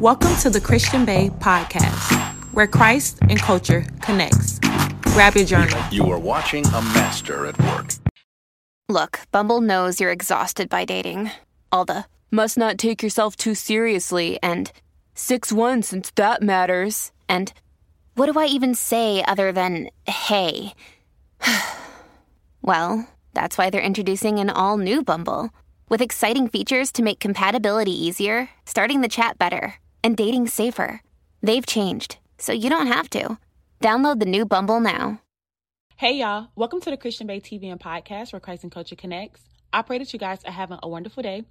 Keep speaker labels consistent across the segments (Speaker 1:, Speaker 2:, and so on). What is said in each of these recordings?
Speaker 1: Welcome to the Christian Bae podcast, where Christ and culture connects. Grab your journal.
Speaker 2: You are watching a master at work.
Speaker 3: Look, Bumble knows you're exhausted by dating. All the must not take yourself too seriously and 6 1 since that matters. And what do I even say other than hey? well, that's why they're introducing an all new Bumble with exciting features to make compatibility easier, starting the chat better, and dating safer. They've changed, so you don't have to. Download the new Bumble now.
Speaker 1: Hey, y'all. Welcome to the Christian Bae TV and podcast where Christ and culture connects. I pray that you guys are having a wonderful day.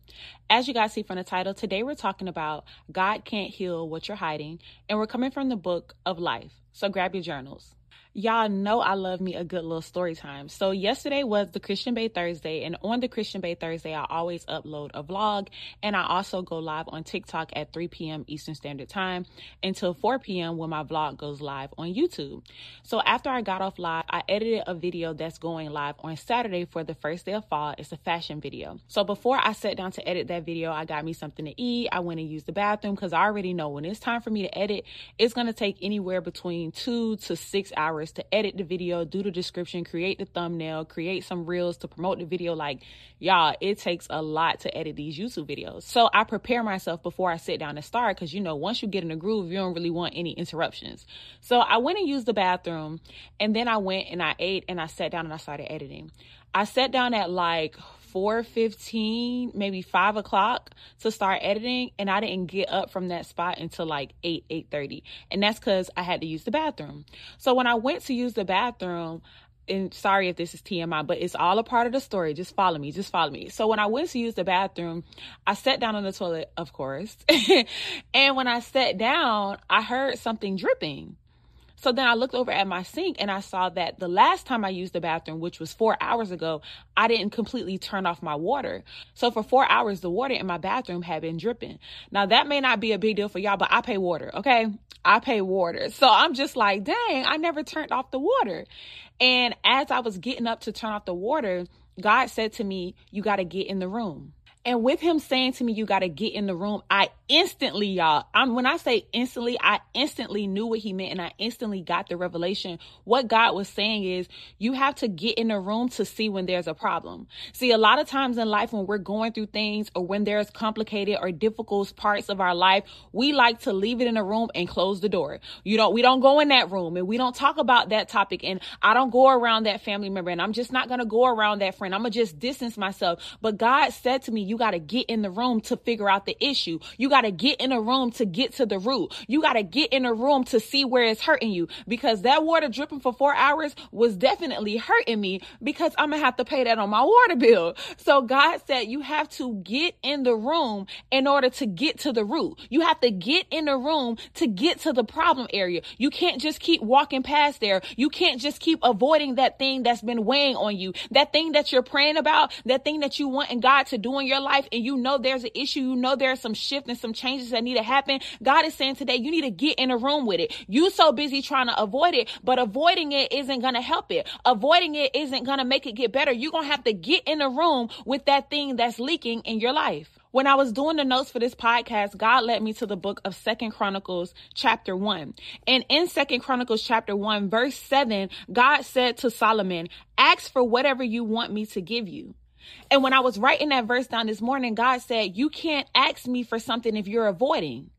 Speaker 1: As you guys see from the title, today we're talking about God can't heal what you're hiding, and we're coming from the book of life. So grab your journals. Y'all know I love me a good little story time. So yesterday was the Christian Bae Thursday, and on the Christian Bae Thursday, I always upload a vlog, and I also go live on TikTok at 3 p.m. Eastern Standard Time until 4 p.m. when my vlog goes live on YouTube. So after I got off live, I edited a video that's going live on Saturday for the first day of fall. It's a fashion video. So before I sat down to edit that video, I got me something to eat. I went and used the bathroom because I already know when it's time for me to edit, it's going to take anywhere between two to six hours hours to edit the video, do the description, create the thumbnail, create some reels to promote the video. Like, y'all, it takes a lot to edit these YouTube videos. So I prepare myself before I sit down and start because, you know, once you get in the groove, you don't really want any interruptions. So I went and used the bathroom and then I went and I ate and I sat down and I started editing. I sat down at like 4.15 maybe 5 o'clock to start editing and i didn't get up from that spot until like 8 8.30 and that's because i had to use the bathroom so when i went to use the bathroom and sorry if this is TMI, but it's all a part of the story. Just follow me. Just follow me. So when I went to use the bathroom, I sat down on the toilet, of course. and when I sat down, I heard something dripping. So then I looked over at my sink and I saw that the last time I used the bathroom, which was four hours ago, I didn't completely turn off my water. So for four hours, the water in my bathroom had been dripping. Now that may not be a big deal for y'all, but I pay water, okay? I pay water. So I'm just like, dang, I never turned off the water. And as I was getting up to turn off the water, God said to me, you got to get in the room. And with him saying to me, you got to get in the room, I instantly, y'all, I'm, when I say instantly, I instantly knew what he meant and I instantly got the revelation. What God was saying is you have to get in the room to see when there's a problem. See, a lot of times in life, when we're going through things or when there's complicated or difficult parts of our life, we like to leave it in a room and close the door. You know, we don't go in that room and we don't talk about that topic. And I don't go around that family member and I'm just not going to go around that friend. I'm going to just distance myself. But God said to me, you got to get in the room to figure out the issue. You got to get in a room to get to the root. You got to get in a room to see where it's hurting you because that water dripping for four hours was definitely hurting me because I'm going to have to pay that on my water bill. So God said you have to get in the room in order to get to the root. You have to get in the room to get to the problem area. You can't just keep walking past there. You can't just keep avoiding that thing that's been weighing on you. That thing that you're praying about, that thing that you want in God to do in your life and you know there's an issue, you know there's some shift some changes that need to happen. God is saying today, you need to get in a room with it. You so busy trying to avoid it, but avoiding it isn't going to help it. Avoiding it isn't going to make it get better. You're going to have to get in a room with that thing that's leaking in your life. When I was doing the notes for this podcast, God led me to the book of Second Chronicles chapter 1. And in Second Chronicles chapter 1 verse 7, God said to Solomon, "Ask for whatever you want me to give you." And when I was writing that verse down this morning, God said, You can't ask me for something if you're avoiding.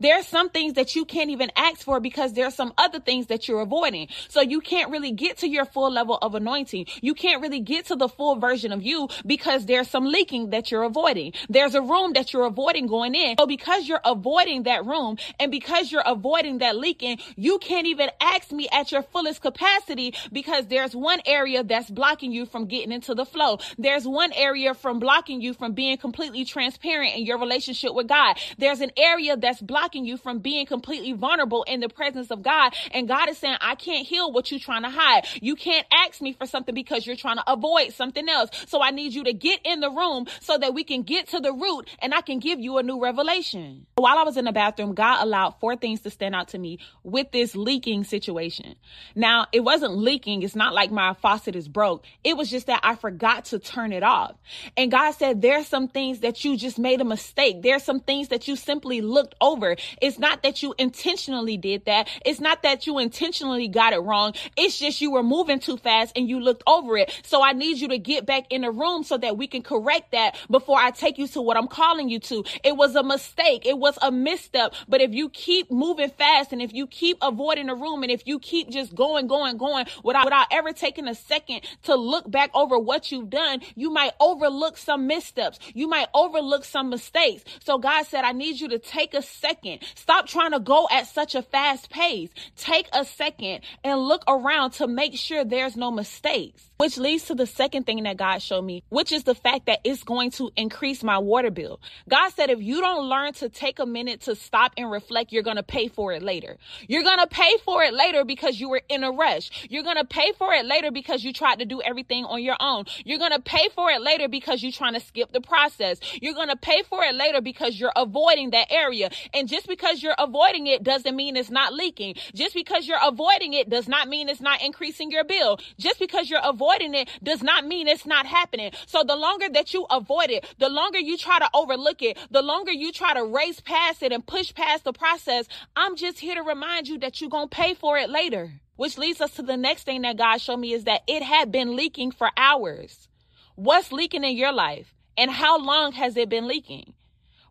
Speaker 1: There are some things that you can't even ask for because there are some other things that you're avoiding. So you can't really get to your full level of anointing. You can't really get to the full version of you because there's some leaking that you're avoiding. There's a room that you're avoiding going in. So because you're avoiding that room and because you're avoiding that leaking, you can't even ask me at your fullest capacity because there's one area that's blocking you from getting into the flow. There's one area from blocking you from being completely transparent in your relationship with God. There's an area that's blocking blocking you from being completely vulnerable in the presence of God. And God is saying, I can't heal what you're trying to hide. You can't ask me for something because you're trying to avoid something else. So I need you to get in the room so that we can get to the root and I can give you a new revelation. While I was in the bathroom, God allowed four things to stand out to me with this leaking situation. Now, it wasn't leaking. It's not like my faucet is broke. It was just that I forgot to turn it off. And God said, there's some things that you just made a mistake. There's some things that you simply looked over. It's not that you intentionally did that. It's not that you intentionally got it wrong. It's just you were moving too fast and you looked over it. So I need you to get back in the room so that we can correct that before I take you to what I'm calling you to. It was a mistake. It was a misstep. But if you keep moving fast and if you keep avoiding the room and if you keep just going, going, going without, without ever taking a second to look back over what you've done, you might overlook some missteps. You might overlook some mistakes. So God said, I need you to take a second. Stop trying to go at such a fast pace. Take a second and look around to make sure there's no mistakes. Which leads to the second thing that God showed me, which is the fact that it's going to increase my water bill. God said, if you don't learn to take a minute to stop and reflect, you're going to pay for it later. You're going to pay for it later because you were in a rush. You're going to pay for it later because you tried to do everything on your own. You're going to pay for it later because you're trying to skip the process. You're going to pay for it later because you're avoiding that area. And just because you're avoiding it doesn't mean it's not leaking. Just because you're avoiding it does not mean it's not increasing your bill. Just because you're avoiding it does not mean it's not happening. So the longer that you avoid it, the longer you try to overlook it, the longer you try to race past it and push past the process, I'm just here to remind you that you're going to pay for it later. Which leads us to the next thing that God showed me is that it had been leaking for hours. What's leaking in your life? And how long has it been leaking?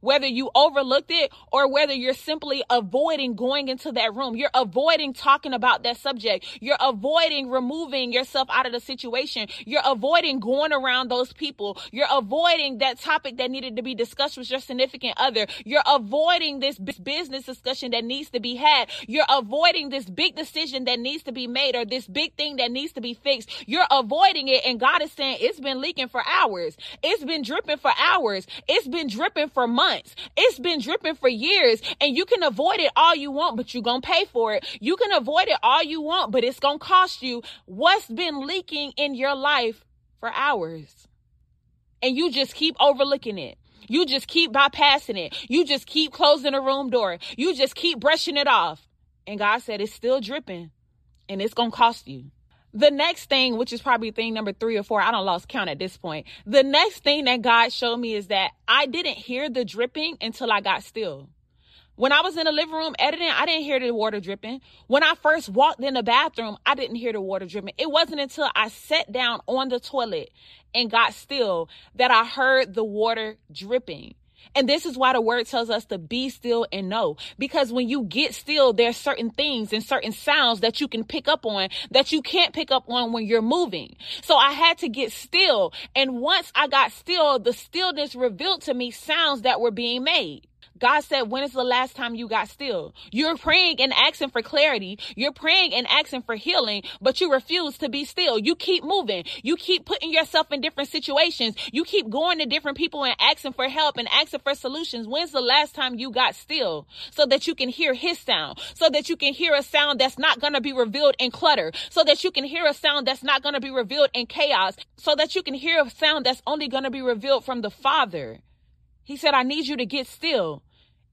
Speaker 1: Whether you overlooked it or whether you're simply avoiding going into that room. You're avoiding talking about that subject. You're avoiding removing yourself out of the situation. You're avoiding going around those people. You're avoiding that topic that needed to be discussed with your significant other. You're avoiding this business discussion that needs to be had. You're avoiding this big decision that needs to be made or this big thing that needs to be fixed. You're avoiding it. And God is saying it's been leaking for hours. It's been dripping for hours. It's been dripping for months months. It's been dripping for years and you can avoid it all you want, but you're going to pay for it. You can avoid it all you want, but it's going to cost you what's been leaking in your life for hours. And you just keep overlooking it. You just keep bypassing it. You just keep closing the room door. You just keep brushing it off. And God said it's still dripping and it's going to cost you. The next thing, which is probably thing number three or four, I don't lost count at this point. The next thing that God showed me is that I didn't hear the dripping until I got still. When I was in the living room editing, I didn't hear the water dripping. When I first walked in the bathroom, I didn't hear the water dripping. It wasn't until I sat down on the toilet and got still that I heard the water dripping. And this is why the word tells us to be still and know. Because when you get still, there's certain things and certain sounds that you can pick up on that you can't pick up on when you're moving. So I had to get still. And once I got still, the stillness revealed to me sounds that were being made. God said, when is the last time you got still? You're praying and asking for clarity. You're praying and asking for healing, but you refuse to be still. You keep moving. You keep putting yourself in different situations. You keep going to different people and asking for help and asking for solutions. When's the last time you got still so that you can hear his sound, so that you can hear a sound that's not going to be revealed in clutter, so that you can hear a sound that's not going to be revealed in chaos, so that you can hear a sound that's only going to be revealed from the Father. He said, I need you to get still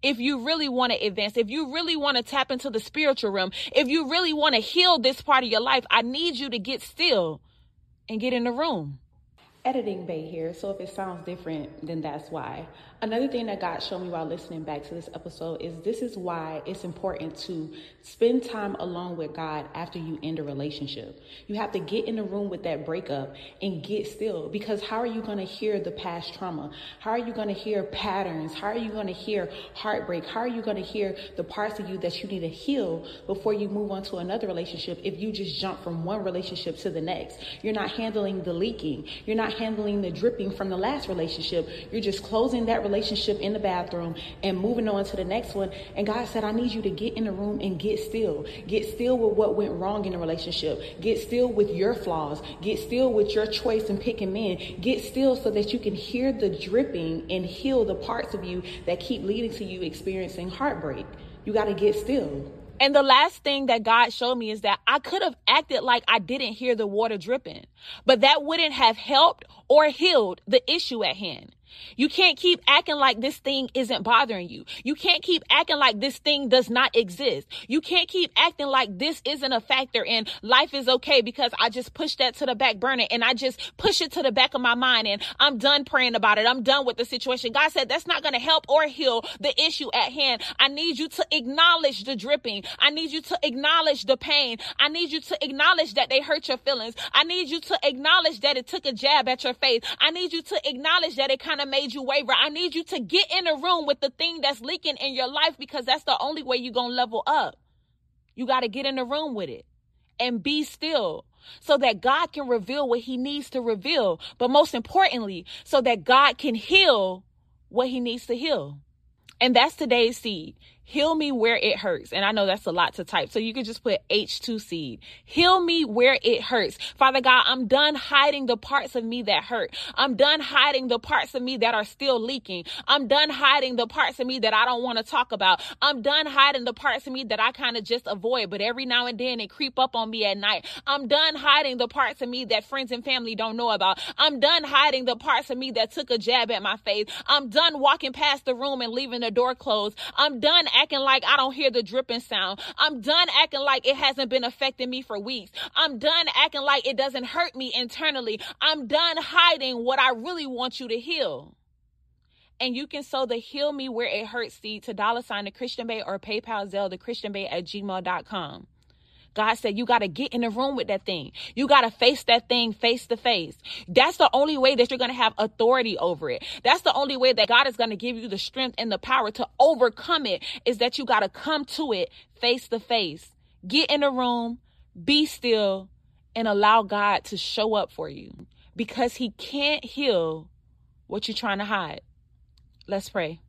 Speaker 1: if you really want to advance, if you really want to tap into the spiritual realm, if you really want to heal this part of your life, I need you to get still and get in the room. Editing Bae here, so if it sounds different, then that's why. Another thing that God showed me while listening back to this episode is this is why it's important to spend time alone with God after you end a relationship. You have to get in the room with that breakup and get still because how are you going to hear the past trauma? How are you going to hear patterns? How are you going to hear heartbreak? How are you going to hear the parts of you that you need to heal before you move on to another relationship if you just jump from one relationship to the next? You're not handling the leaking. You're not handling the dripping from the last relationship. You're just closing that relationship in the bathroom and moving on to the next one. And God said, I need you to get in the room and get still. Get still with what went wrong in the relationship. Get still with your flaws. Get still with your choice in picking men. Get still so that you can hear the dripping and heal the parts of you that keep leading to you experiencing heartbreak. You got to get still. And the last thing that God showed me is that I could have acted like I didn't hear the water dripping, but that wouldn't have helped or healed the issue at hand. You can't keep acting like this thing isn't bothering you. You can't keep acting like this thing does not exist. You can't keep acting like this isn't a factor and life is okay because I just pushed that to the back burner and I just push it to the back of my mind and I'm done praying about it. I'm done with the situation. God said that's not going to help or heal the issue at hand. I need you to acknowledge the dripping. I need you to acknowledge the pain. I need you to acknowledge that they hurt your feelings. I need you to acknowledge that it took a jab at your faith. I need you to acknowledge that it kind of made you waver. I need you to get in a room with the thing that's leaking in your life because that's the only way you're going to level up. You got to get in the room with it and be still so that God can reveal what he needs to reveal. But most importantly, so that God can heal what he needs to heal. And that's today's seed. Heal me where it hurts. And I know that's a lot to type. So you can just put H2 seed. Heal me where it hurts. Father God, I'm done hiding the parts of me that hurt. I'm done hiding the parts of me that are still leaking. I'm done hiding the parts of me that I don't want to talk about. I'm done hiding the parts of me that I kind of just avoid, but every now and then it creep up on me at night. I'm done hiding the parts of me that friends and family don't know about. I'm done hiding the parts of me that took a jab at my faith. I'm done walking past the room and leaving the door closed. I'm done acting like I don't hear the dripping sound. I'm done acting like it hasn't been affecting me for weeks. I'm done acting like it doesn't hurt me internally. I'm done hiding what I really want you to heal. And you can sow the heal me where it hurts seed to dollar sign the Christian Bae or PayPal Zelle the Christian Bae at gmail.com. God said you got to get in the room with that thing. You got to face that thing face to face. That's the only way that you're going to have authority over it. That's the only way that God is going to give you the strength and the power to overcome it is that you got to come to it face to face. Get in the room, be still, and allow God to show up for you because He can't heal what you're trying to hide. Let's pray.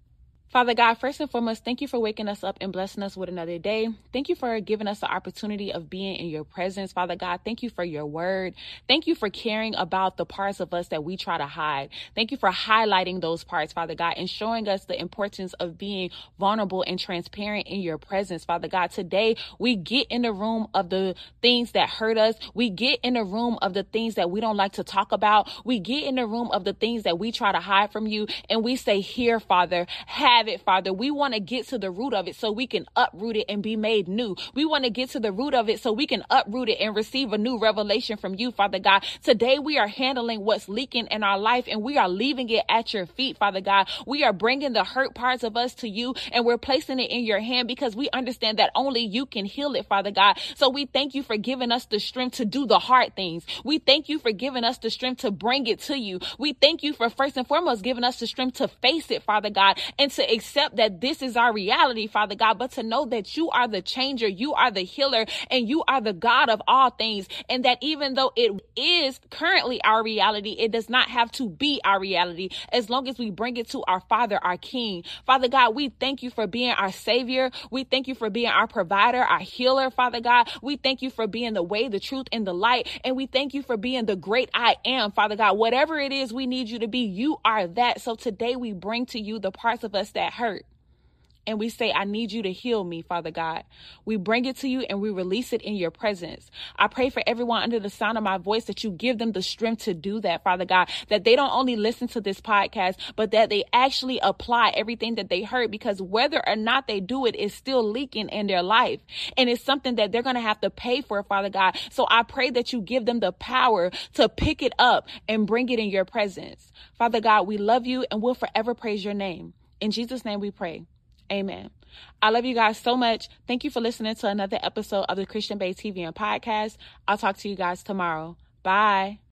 Speaker 1: Father God, first and foremost, thank you for waking us up and blessing us with another day. Thank you for giving us the opportunity of being in your presence. Father God, thank you for your word. Thank you for caring about the parts of us that we try to hide. Thank you for highlighting those parts, Father God, and showing us the importance of being vulnerable and transparent in your presence, Father God. Today, we get in the room of the things that hurt us. We get in the room of the things that we don't like to talk about. We get in the room of the things that we try to hide from you. And we say, here, Father, have have it, Father. We want to get to the root of it so we can uproot it and be made new. We want to get to the root of it so we can uproot it and receive a new revelation from you, Father God. Today we are handling what's leaking in our life and we are leaving it at your feet, Father God. We are bringing the hurt parts of us to you and we're placing it in your hand because we understand that only you can heal it, Father God. So we thank you for giving us the strength to do the hard things. We thank you for giving us the strength to bring it to you. We thank you for first and foremost giving us the strength to face it, Father God, and to accept that this is our reality, Father God, but to know that you are the changer, you are the healer, and you are the God of all things. And that even though it is currently our reality, it does not have to be our reality as long as we bring it to our Father, our King. Father God, we thank you for being our Savior. We thank you for being our provider, our healer, Father God. We thank you for being the way, the truth, and the light. And we thank you for being the great I am, Father God. Whatever it is we need you to be, you are that. So today we bring to you the parts of us that hurt and we say, I need you to heal me, Father God. We bring it to you and we release it in your presence. I pray for everyone under the sound of my voice that you give them the strength to do that, Father God, that they don't only listen to this podcast, but that they actually apply everything that they heard because whether or not they do it is still leaking in their life. And it's something that they're going to have to pay for, Father God. So I pray that you give them the power to pick it up and bring it in your presence. Father God, we love you and we'll forever praise your name. In Jesus' name we pray. Amen. I love you guys so much. Thank you for listening to another episode of the Christian Bae TV and podcast. I'll talk to you guys tomorrow. Bye.